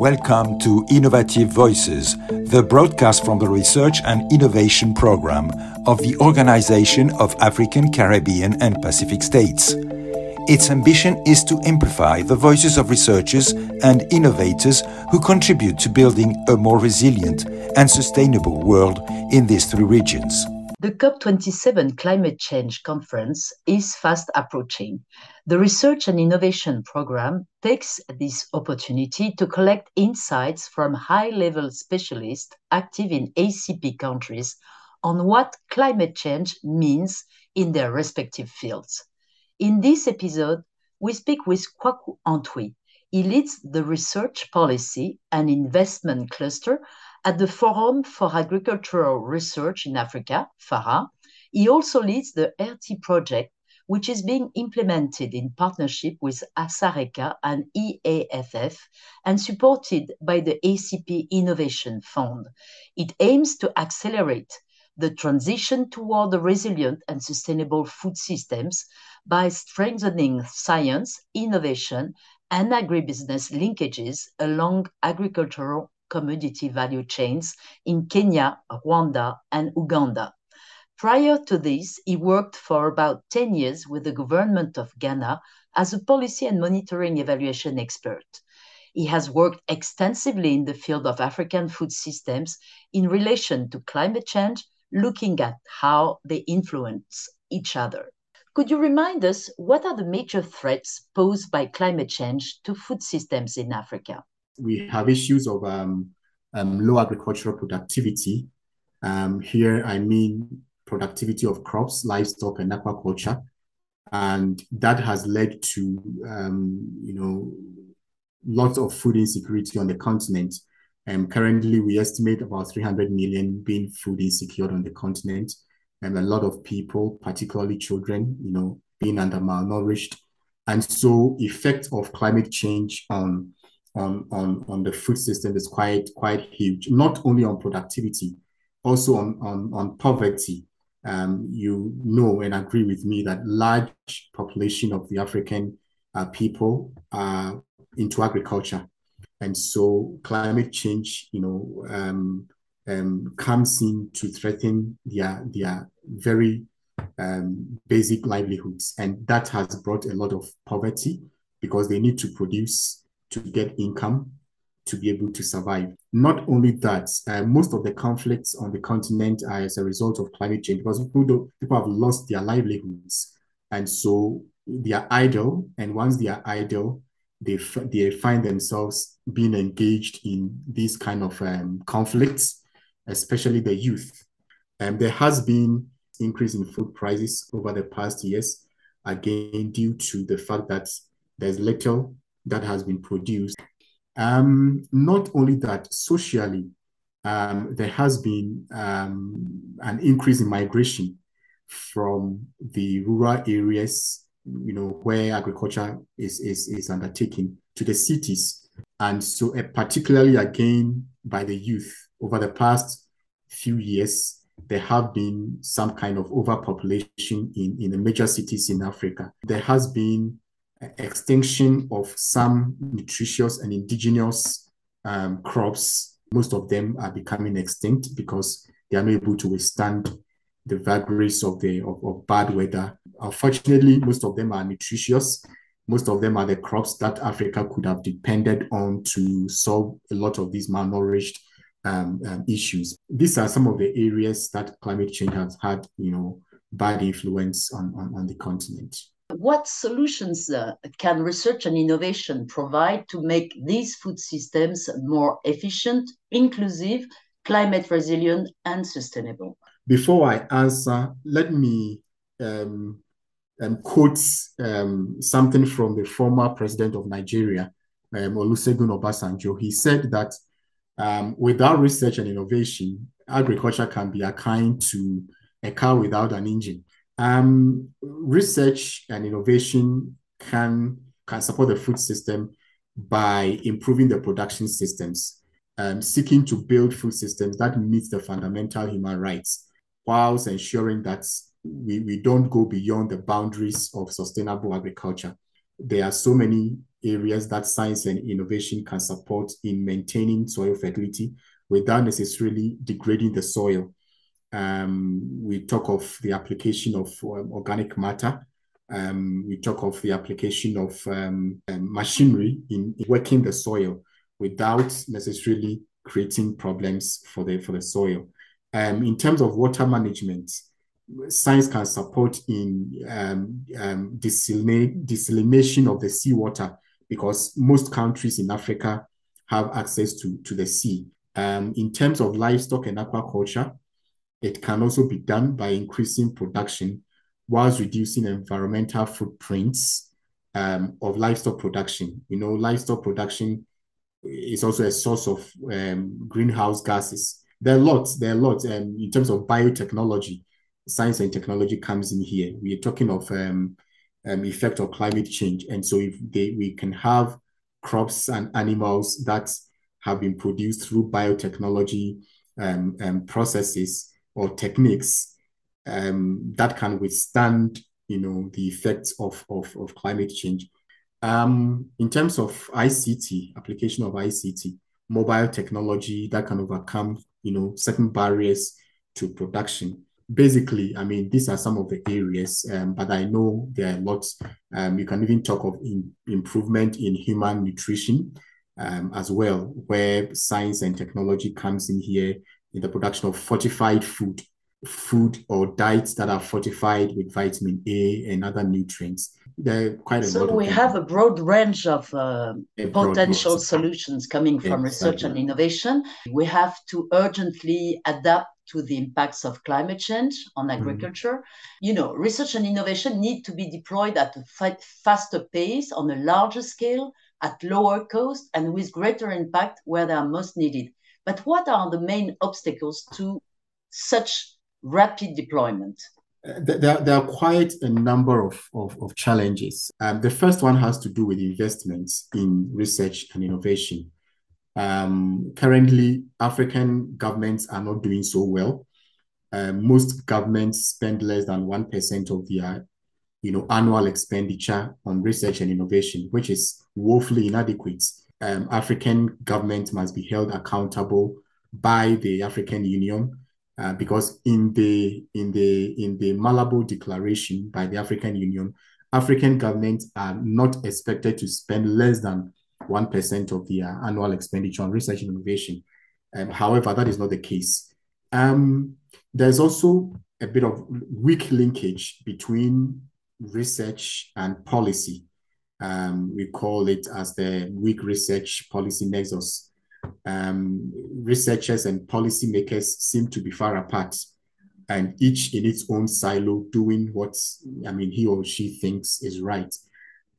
Welcome to Innovative Voices, the broadcast from the Research and Innovation Program of the Organization of African, Caribbean, and Pacific States. Its ambition is to amplify the voices of researchers and innovators who contribute to building a more resilient and sustainable world in these three regions. The COP27 climate change conference is fast approaching. The Research and Innovation Program takes this opportunity to collect insights from high level specialists active in ACP countries on what climate change means in their respective fields. In this episode, we speak with Kwaku Antwi. He leads the Research Policy and Investment Cluster at the Forum for Agricultural Research in Africa, FARA. He also leads the AIRTEA project, which is being implemented in partnership with ASARECA and EAFF and supported by the ACP Innovation Fund. It aims to accelerate the transition toward the resilient and sustainable food systems by strengthening science, innovation, and agribusiness linkages along agricultural commodity value chains in Kenya, Rwanda, and Uganda. Prior to this, he worked for about 10 years with the government of Ghana as a policy and monitoring evaluation expert. He has worked extensively in the field of African food systems in relation to climate change, looking at how they influence each other. Could you remind us what are the major threats posed by climate change to food systems in Africa? we have issues of um, um, low agricultural productivity. Um, here, I mean productivity of crops, livestock, and aquaculture, and that has led to um, you know lots of food insecurity on the continent. And um, currently, we estimate about 300 million being food insecure on the continent, and a lot of people, particularly children, you know, being under malnourished. And so, effect of climate change on on, on, on the food system is quite quite huge, not only on productivity, also on, on, on poverty. Um, you know and agree with me that large population of the African uh, people are into agriculture. And so climate change, you know, um, um, comes in to threaten their, their very um, basic livelihoods. And that has brought a lot of poverty because they need to produce to get income to be able to survive. Not only that, uh, most of the conflicts on the continent are as a result of climate change because people, people have lost their livelihoods. And so they are idle. And once they are idle, they, they find themselves being engaged in these kind of um, conflicts, especially the youth. And there has been increase in food prices over the past years, again, due to the fact that there's little that has been produced. Um, not only that, socially, um, there has been um, an increase in migration from the rural areas, you know, where agriculture is, is, is undertaken to the cities. And so, uh, particularly again by the youth, over the past few years, there have been some kind of overpopulation in, in the major cities in Africa. There has been extinction of some nutritious and indigenous um, crops. Most of them are becoming extinct because they are not able to withstand the vagaries of the of, of bad weather. Unfortunately, most of them are nutritious. Most of them are the crops that Africa could have depended on to solve a lot of these malnourished um, um, issues. These are some of the areas that climate change has had, you know, bad influence on, on, on the continent. What solutions uh, can research and innovation provide to make these food systems more efficient, inclusive, climate resilient, and sustainable? Before I answer, let me um, um, quote um, something from the former president of Nigeria, um, Olusegun Obasanjo. He said that um, without research and innovation, agriculture can be akin to a car without an engine. Um, research and innovation can can support the food system by improving the production systems, um, seeking to build food systems that meet the fundamental human rights, whilst ensuring that we, we don't go beyond the boundaries of sustainable agriculture. there are so many areas that science and innovation can support in maintaining soil fertility without necessarily degrading the soil. Um, we talk of the application of um, organic matter. Um, we talk of the application of um, um, machinery in, in, working the soil without necessarily creating problems for the for the soil. Um, in terms of water management, science can support in um, desalination of the seawater because most countries in Africa have access to, to the sea. In terms of livestock and aquaculture, it can also be done by increasing production whilst reducing environmental footprints um, of livestock production. You know, livestock production is also a source of um, greenhouse gases. There are lots, there are lots um, in terms of biotechnology science and technology comes in here. We are talking of um, um, effect of climate change, and so if they, we can have crops and animals that have been produced through biotechnology um, um, processes or techniques um, that can withstand, you know, the effects of, of, of climate change. Um, in terms of ICT, application of ICT, mobile technology that can overcome, you know, certain barriers to production basically, I mean, these are some of the areas, um, but I know there are lots. Um, you can even talk of in, improvement in human nutrition um, as well, where science and technology comes in here in the production of fortified food, food or diets that are fortified with vitamin A and other nutrients. There quite a so lot. We have a broad range of uh, potential solutions coming from exactly. research and innovation. We have to urgently adapt to the impacts of climate change on mm-hmm. agriculture. Mm-hmm. You know, research and innovation need to be deployed at a fa- faster pace on a larger scale, at lower cost, and with greater impact where they are most needed. But what are the main obstacles to such rapid deployment? Uh, there, there are quite a number of, of, of challenges. Um, the first one has to do with investments in research and innovation. Um, currently, African governments are not doing so well. Uh, most governments spend less than 1% of their you know, annual expenditure on research and innovation, which is woefully inadequate. Um, African governments must be held accountable by the African Union uh, because in the in the in the Malabo Declaration by the African Union, African governments are not expected to spend less than 1% of their annual expenditure on research and innovation. Um, however, that is not the case. Um, there's also a bit of weak linkage between research and policy. Um, we call it as the weak research policy nexus. Um, researchers and policymakers seem to be far apart and each in its own silo doing what I mean he or she thinks is right.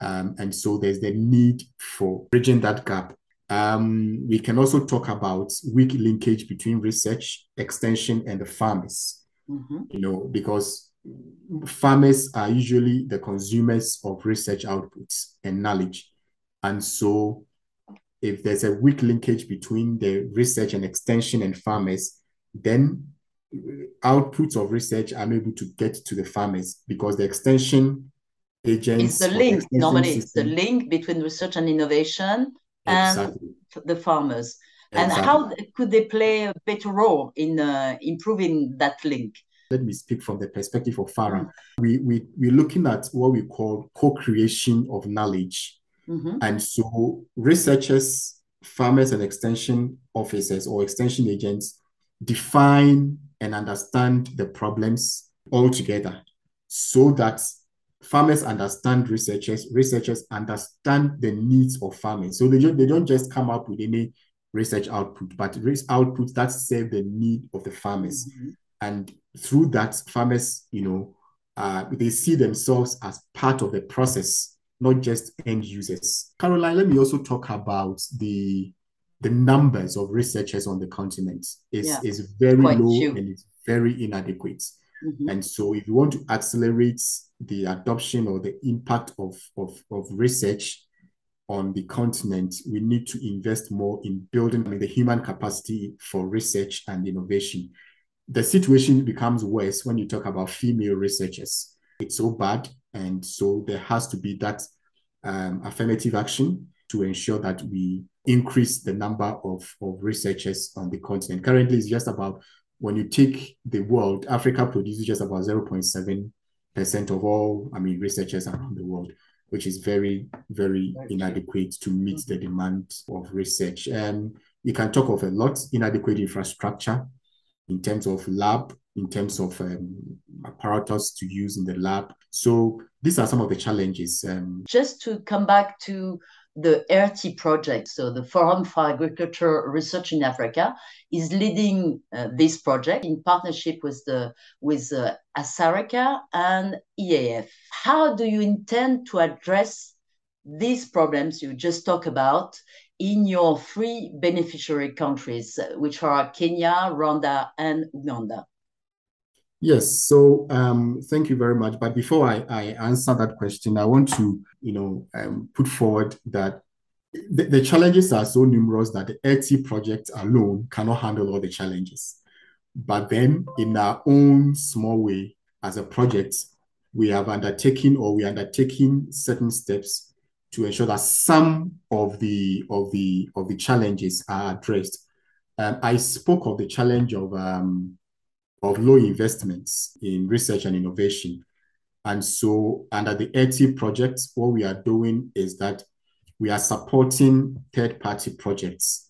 Um, and so there's the need for bridging that gap. Um, we can also talk about weak linkage between research, extension, and the farmers. Mm-hmm. You know, because farmers are usually the consumers of research outputs and knowledge. And so if there's a weak linkage between the research and extension and farmers, then outputs of research are able to get to the farmers because the extension agents. It's the link, normally, it's the link between research and innovation and exactly. the farmers. Exactly. And how could they play a better role in uh, improving that link? Let me speak from the perspective of FARA. Mm-hmm. We, we, we're looking at what we call co creation of knowledge. Mm-hmm. And so, researchers, farmers, and extension officers or extension agents define and understand the problems all together so that farmers understand researchers, researchers understand the needs of farmers. So they, just, they don't just come up with any research output, but research outputs that serve the need of the farmers. Mm-hmm. And through that, farmers, you know, uh, they see themselves as part of the process, not just end users. Caroline, let me also talk about the the numbers of researchers on the continent is, yeah. is very Quite low true. and it's very inadequate. Mm-hmm. And so if you want to accelerate the adoption or the impact of, of, of research on the continent, we need to invest more in building I mean, the human capacity for research and innovation. The situation becomes worse when you talk about female researchers. It's so bad. And so there has to be that um, affirmative action to ensure that we increase the number of, of researchers on the continent. Currently, it's just about when you take the world, Africa produces just about 0.7% of all, I mean, researchers around the world, which is very, very inadequate to meet the demand of research. And you can talk of a lot inadequate infrastructure in terms of lab, in terms of um, apparatus to use in the lab. So these are some of the challenges. Um, Just to come back to the AIRTEA project, so the Forum for Agriculture Research in Africa, is leading uh, this project in partnership with the with uh, ASARECA and EAF. How do you intend to address these problems you just talked about in your three beneficiary countries, which are Kenya, Rwanda, and Uganda? Yes, so um, thank you very much. But before I, I answer that question, I want to, you know, um, put forward that the, challenges are so numerous that the AIRTEA project alone cannot handle all the challenges. But then, in our own small way, as a project, we have undertaken or we are undertaking certain steps to ensure that some of the of the of the challenges are addressed. Um, I spoke of the challenge of um, of low investments in research and innovation, and so under the AIRTEA project, what we are doing is that we are supporting third party projects,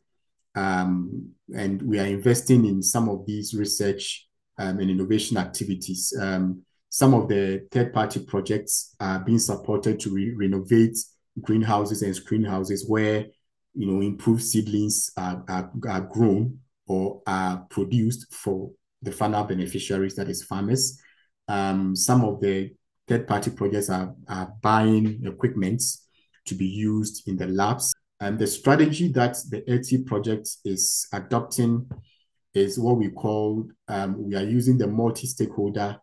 um, and we are investing in some of these research um, and innovation activities. Um, some of the third party projects are being supported to re- renovate greenhouses and screen houses where you know improved seedlings are, are, are grown or are produced for the final beneficiaries, that is farmers. Um, some of the third party projects are, are buying equipment to be used in the labs. And the strategy that the AIRTEA project is adopting is what we call um, we are using the multi stakeholder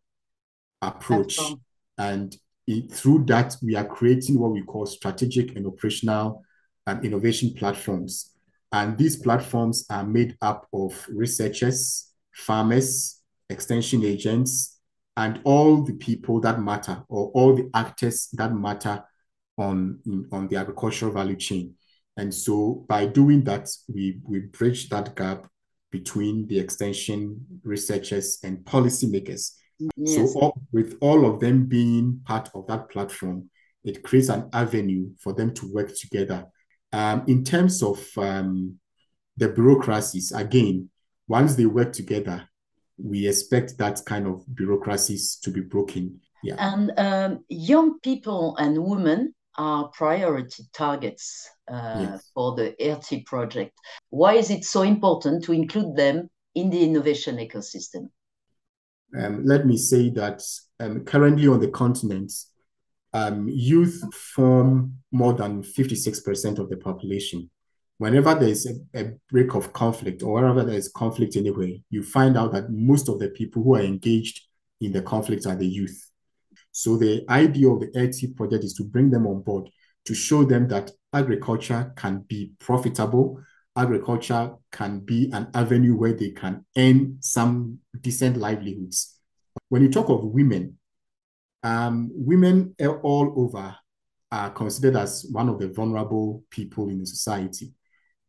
approach. And it, through that, we are creating what we call strategic and operational um, innovation platforms. And these platforms are made up of researchers, farmers, extension agents, and all the people that matter or all the actors that matter on, on the agricultural value chain. And so by doing that, we, we bridge that gap between the extension researchers and policymakers Yes. So all, with all of them being part of that platform, it creates an avenue for them to work together. Um, in terms of um, the bureaucracies, again, once they work together, we expect that kind of bureaucracies to be broken. Yeah. And um, young people and women are priority targets uh, yes. for the AIRTEA project. Why is it so important to include them in the innovation ecosystem? Um, let me say that um, currently on the continent, um, youth form more than 56% of the population. Whenever there is a, a, break of conflict or wherever there is conflict anywhere, you find out that most of the people who are engaged in the conflict are the youth. So the idea of the AIRTEA project is to bring them on board to show them that agriculture can be profitable agriculture can be an avenue where they can earn some decent livelihoods. When you talk of women, um, women all over are considered as one of the vulnerable people in the society.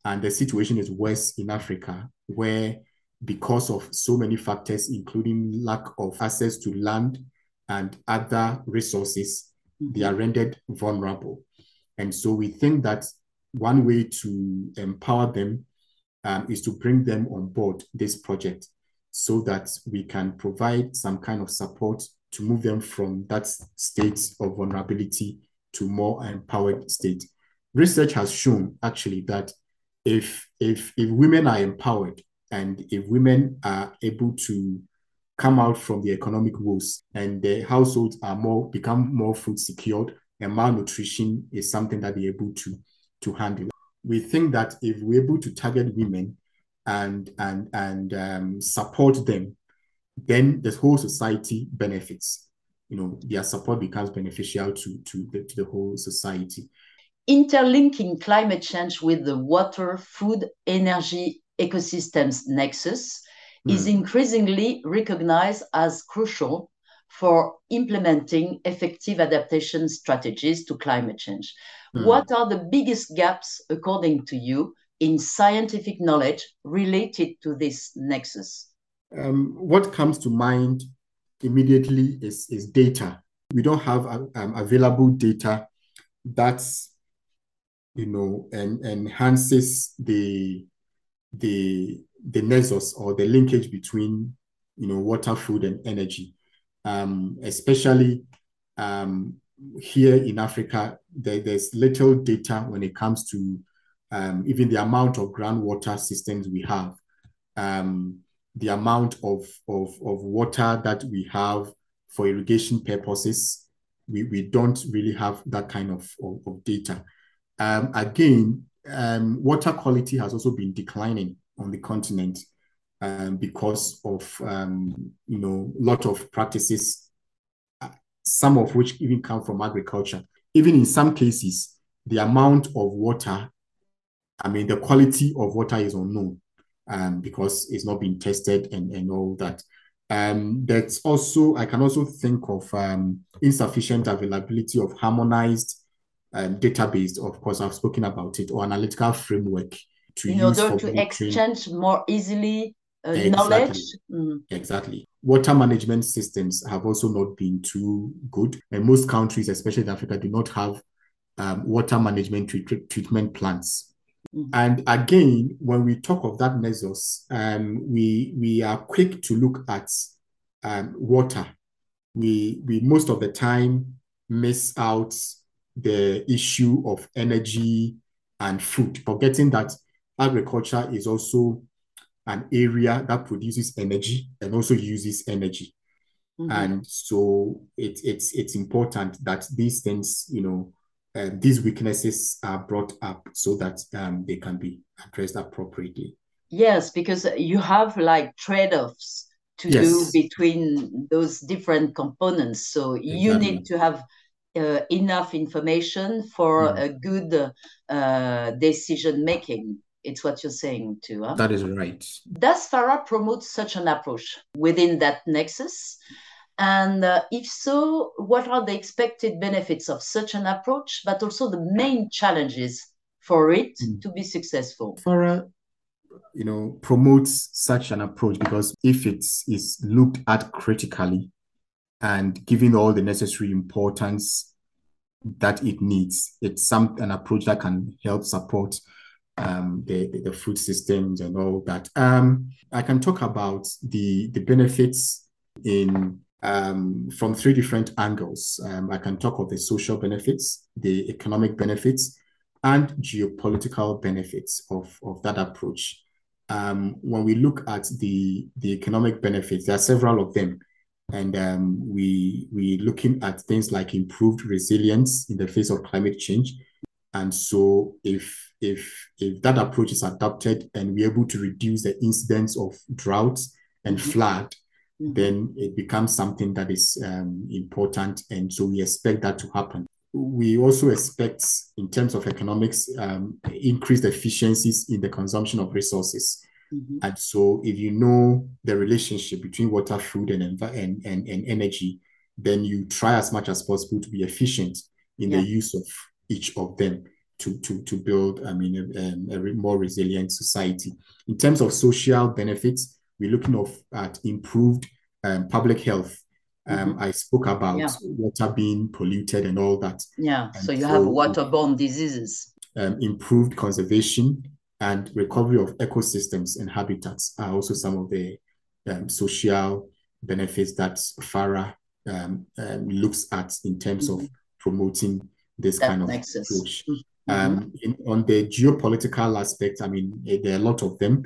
And the situation is worse in Africa, where because of so many factors, including lack of access to land and other resources, they are rendered vulnerable. And so we think that one way to empower them um, is to bring them on board this project so that we can provide some kind of support to move them from that state of vulnerability to more empowered state. Research has shown actually that if if if women are empowered and if women are able to come out from the economic woes and the households are more become more food secured and malnutrition is something that they're able to to handle. We think that if we're able to target women and and and um, support them, then the whole society benefits. You know, their support becomes beneficial to to the, to the whole society. Interlinking climate change with the water, food, energy ecosystems nexus mm. is increasingly recognized as crucial for implementing effective adaptation strategies to climate change. Mm. What are the biggest gaps, according to you, in scientific knowledge related to this nexus? Um, what comes to mind immediately is, is data. We don't have um, available data that's you know and enhances the the the nexus or the linkage between you know water, food, and energy. Um, especially um, here in Africa, there, there's little data when it comes to um, even the amount of groundwater systems we have, um, the amount of, of, of water that we have for irrigation purposes. We, we don't really have that kind of, of, of data. Um, again, um, water quality has also been declining on the continent um, because of um, you know a lot of practices, uh, some of which even come from agriculture. Even in some cases, the amount of water, I mean, the quality of water is unknown um, because it's not been tested and, and all that. Um, that's also I can also think of um, insufficient availability of harmonized um, database. Of course, I've spoken about it or analytical framework to use. in order to exchange more easily uh, exactly. knowledge. Mm. Exactly. Water management systems have also not been too good, and most countries, especially in Africa, do not have um, water management treat- treatment plants. Mm. And again, when we talk of that measures, um, we we are quick to look at um, water. We we most of the time miss out the issue of energy and food, forgetting that agriculture is also an area that produces energy and also uses energy. Mm-hmm. And so it, it's it's important that these things, you know, uh, these weaknesses are brought up so that um, they can be addressed appropriately. Yes, because you have like trade-offs to yes. do between those different components. So exactly. you need to have uh, enough information for mm. a good uh, decision making. It's what you're saying too. Huh? That is right. Does FARA promote such an approach within that nexus? And uh, if so, what are the expected benefits of such an approach, but also the main challenges for it mm. to be successful? FARA, you know, promotes such an approach because if it is looked at critically and given all the necessary importance that it needs, it's some an approach that can help support um, the, the, food systems and all that. Um, I can talk about the the benefits in um, from three different angles. Um, I can talk of the social benefits, the economic benefits, and geopolitical benefits of, of that approach. Um, when we look at the the economic benefits, there are several of them, and um, we we looking at things like improved resilience in the face of climate change. And so, if if if that approach is adopted and we're able to reduce the incidence of droughts and mm-hmm. flood, mm-hmm. then it becomes something that is um, important. And so we expect that to happen. We also expect, in terms of economics, um, increased efficiencies in the consumption of resources. Mm-hmm. And so, if you know the relationship between water, food, and, and, and, and energy, then you try as much as possible to be efficient in yeah. the use of each of them to to to build i mean a, a, more resilient society in terms of social benefits we're looking of, at improved um, public health um, mm-hmm. I spoke about yeah. water being polluted and all that. Yeah, and so you so, have waterborne diseases. Um, improved conservation and recovery of ecosystems and habitats are also some of the um, social benefits that FARA um, um, looks at in terms mm-hmm. of promoting this that kind of nexus. approach. Mm-hmm. Um, in, on the geopolitical aspect, I mean, eh, there are a lot of them.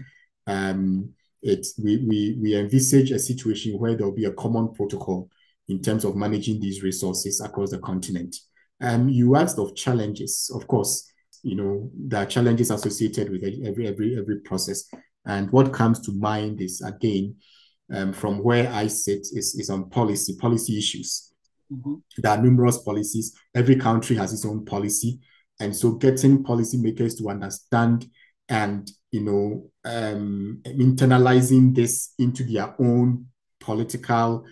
Um, it, we, we, we envisage a situation where there will be a common protocol in terms of managing these resources across the continent. Um, you asked of challenges. Of course, you know, there are challenges associated with every, every, every process. And what comes to mind is, again, um, from where I sit, is, is on policy, policy issues. Mm-hmm. There are numerous policies. Every country has its own policy. And so getting policymakers to understand and, you know, um, internalizing this into their own political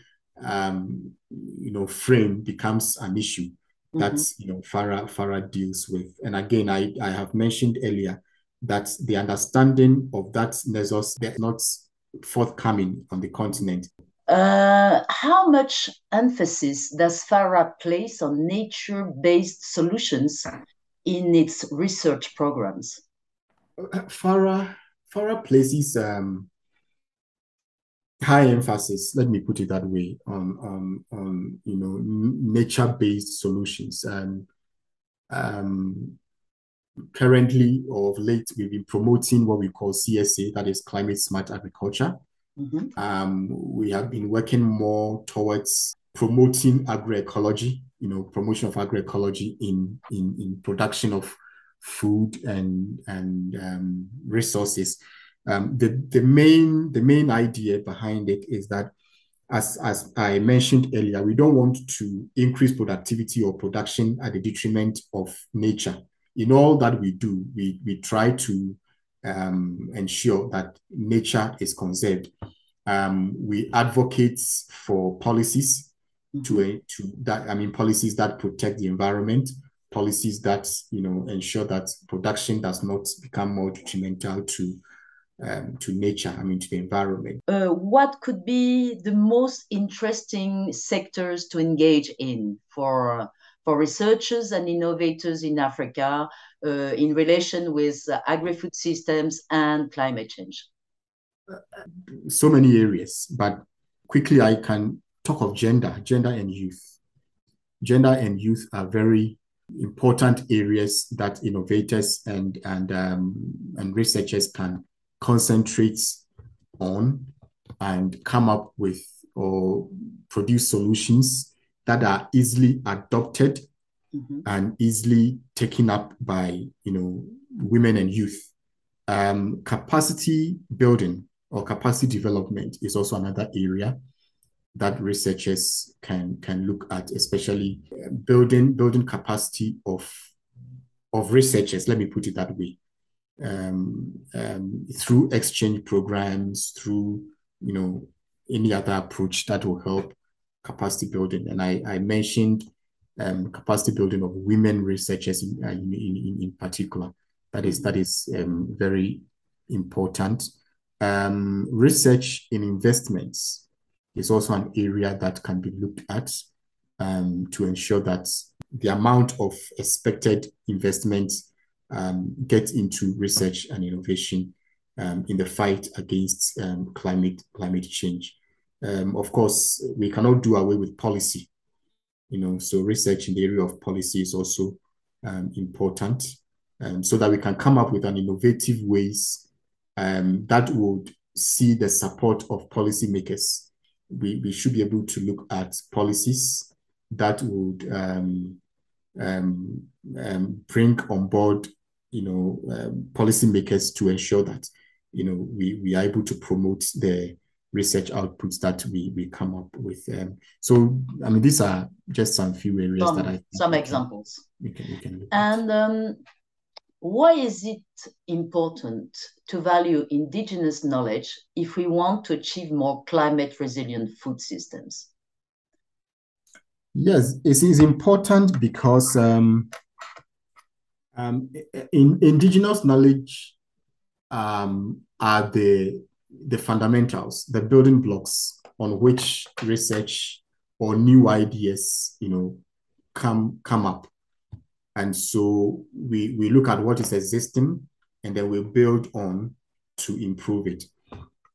um, you know frame becomes an issue that mm-hmm. you know FARA FARA deals with. And again, I I have mentioned earlier that the understanding of that nexus is not forthcoming on the continent. Uh, how much emphasis does FARA place on nature-based solutions in its research programs? FARA FARA places um, high emphasis, let me put it that way, on on on you know nature-based solutions. And um, currently or of late, we've been promoting what we call CSA, that is climate smart agriculture. Mm-hmm. Um, we have been working more towards promoting agroecology, you know, promotion of agroecology in in in production of food and and um, resources. Um, the the main the main idea behind it is that as as I mentioned earlier, we don't want to increase productivity or production at the detriment of nature. In all that we do, we we try to um, ensure that nature is conserved. Um, we advocate for policies mm-hmm. to to that I mean policies that protect the environment, policies that you know ensure that production does not become more detrimental to um, to nature, I mean, to the environment. Uh, what could be the most interesting sectors to engage in for, for researchers and innovators in Africa uh, in relation with agri-food systems and climate change? So many areas, but quickly I can talk of gender, gender and youth. Gender and youth are very important areas that innovators and and um, and researchers can concentrate on and come up with or produce solutions that are easily adopted mm-hmm. and easily taken up by you know women and youth. Um, capacity building or capacity development is also another area that researchers can can look at especially uh, building building capacity of of researchers. Let me put it that way. Um, um, through exchange programs, through you know any other approach that will help capacity building. And I, I mentioned um, capacity building of women researchers in, uh, in, in, in, particular. That is that is um, very important. Um, research in investments is also an area that can be looked at um, to ensure that the amount of expected investments um, into research and innovation um, in the fight against um, climate climate change. Um, of course, we cannot do away with policy. You know, so research in the area of policy is also um, important, um, so that we can come up with an innovative ways that would see the support of policymakers. We, we should be able to look at policies that would um, um, um, bring on board you know, um, policymakers to ensure that, you know, we, we are able to promote the research outputs that we, we come up with. Um, so, I mean, these are just some few areas some, that I some examples. We can, we can and um, why is it important to value indigenous knowledge if we want to achieve more climate resilient food systems? Yes, it is important because um, um, in, indigenous knowledge um, are the the fundamentals, the building blocks on which research or new ideas, you know, come come up. And so we we look at what is existing, and then we build on to improve it.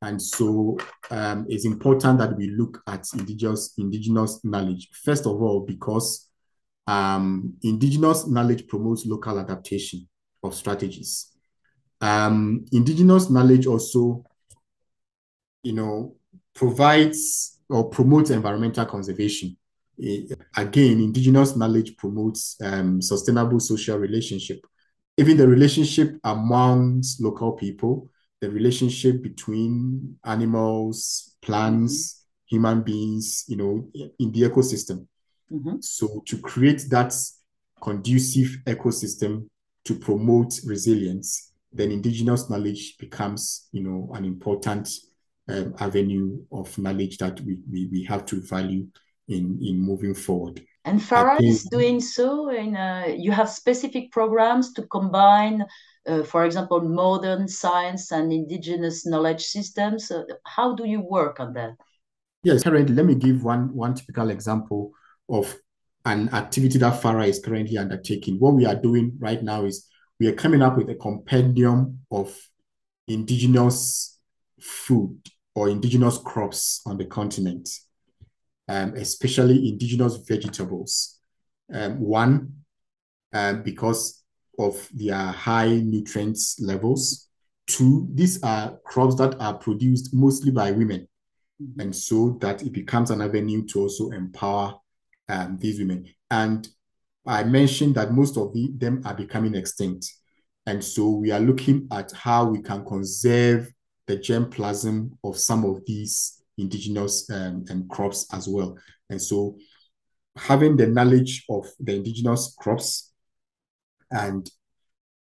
And so um, it's important that we look at indigenous indigenous knowledge first of all because um, indigenous knowledge promotes local adaptation of strategies. Um, indigenous knowledge also, you know, provides or promotes environmental conservation. again, indigenous knowledge promotes um, sustainable social relationship. Even the relationship amongst local people, the relationship between animals, plants, human beings, you know, in the ecosystem. Mm-hmm. So to create that conducive ecosystem to promote resilience, then indigenous knowledge becomes, you know, an important um, avenue of knowledge that we, we, we have to value in, in moving forward. And FARA is doing so, and uh, you have specific programs to combine, uh, for example, modern science and indigenous knowledge systems. Uh, how do you work on that? Yes, currently, let me give one, one typical example of an activity that FARA is currently undertaking. What we are doing right now is we are coming up with a compendium of indigenous food or indigenous crops on the continent, um, especially indigenous vegetables. Um, one, um, because of their high nutrients levels. Two, these are crops that are produced mostly by women. Mm-hmm. And so that it becomes an avenue to also empower um, these women. And I mentioned that most of the, them are becoming extinct. And so we are looking at how we can conserve the germplasm of some of these indigenous um, um, crops as well. And so having the knowledge of the indigenous crops and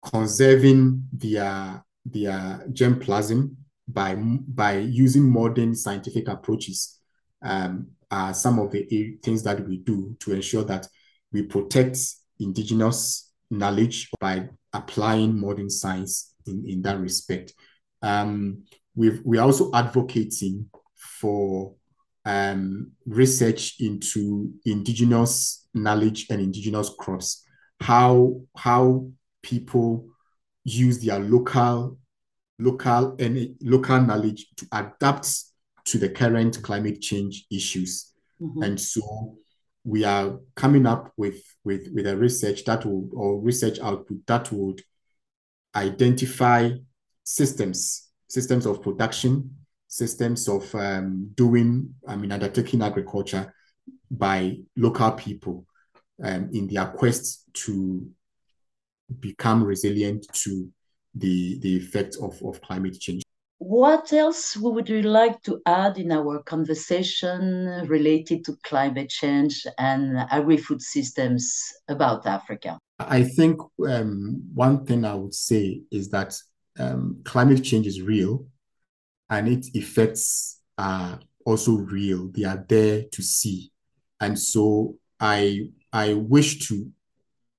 conserving their, their germplasm by, by using modern scientific approaches um, are some of the things that we do to ensure that we protect indigenous knowledge by applying modern science in, in that respect. Um, we we're also advocating for um, research into indigenous knowledge and indigenous crops, how how people use their local local and local knowledge to adapt to the current climate change issues. Mm-hmm. And so we are coming up with, with, with a research that will, or research output that would identify systems, systems of production, systems of um, doing, I mean, undertaking agriculture by local people um, in their quest to become resilient to the, the effects of, of climate change. What else would you like to add in our conversation related to climate change and agri-food systems about Africa? I think um, one thing I would say is that um, climate change is real and its effects are also real. They are there to see. And so I I wish to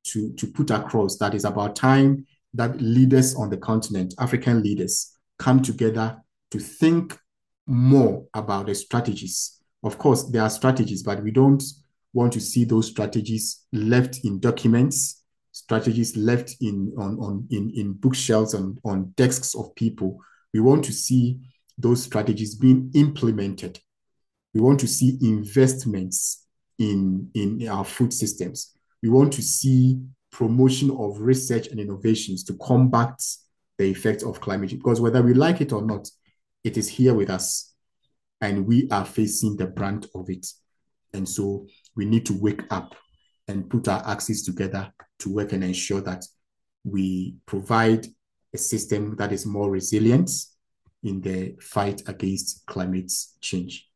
to to put across that it's about time that leaders on the continent, African leaders, come together to think more about the strategies. Of course, there are strategies, but we don't want to see those strategies left in documents, strategies left in on, on in, in bookshelves and on desks of people. We want to see those strategies being implemented. We want to see investments in, in our food systems. We want to see promotion of research and innovations to combat the effects of climate change. Because whether we like it or not, it is here with us and we are facing the brunt of it. And so we need to wake up and put our axes together to work and ensure that we provide a system that is more resilient in the fight against climate change.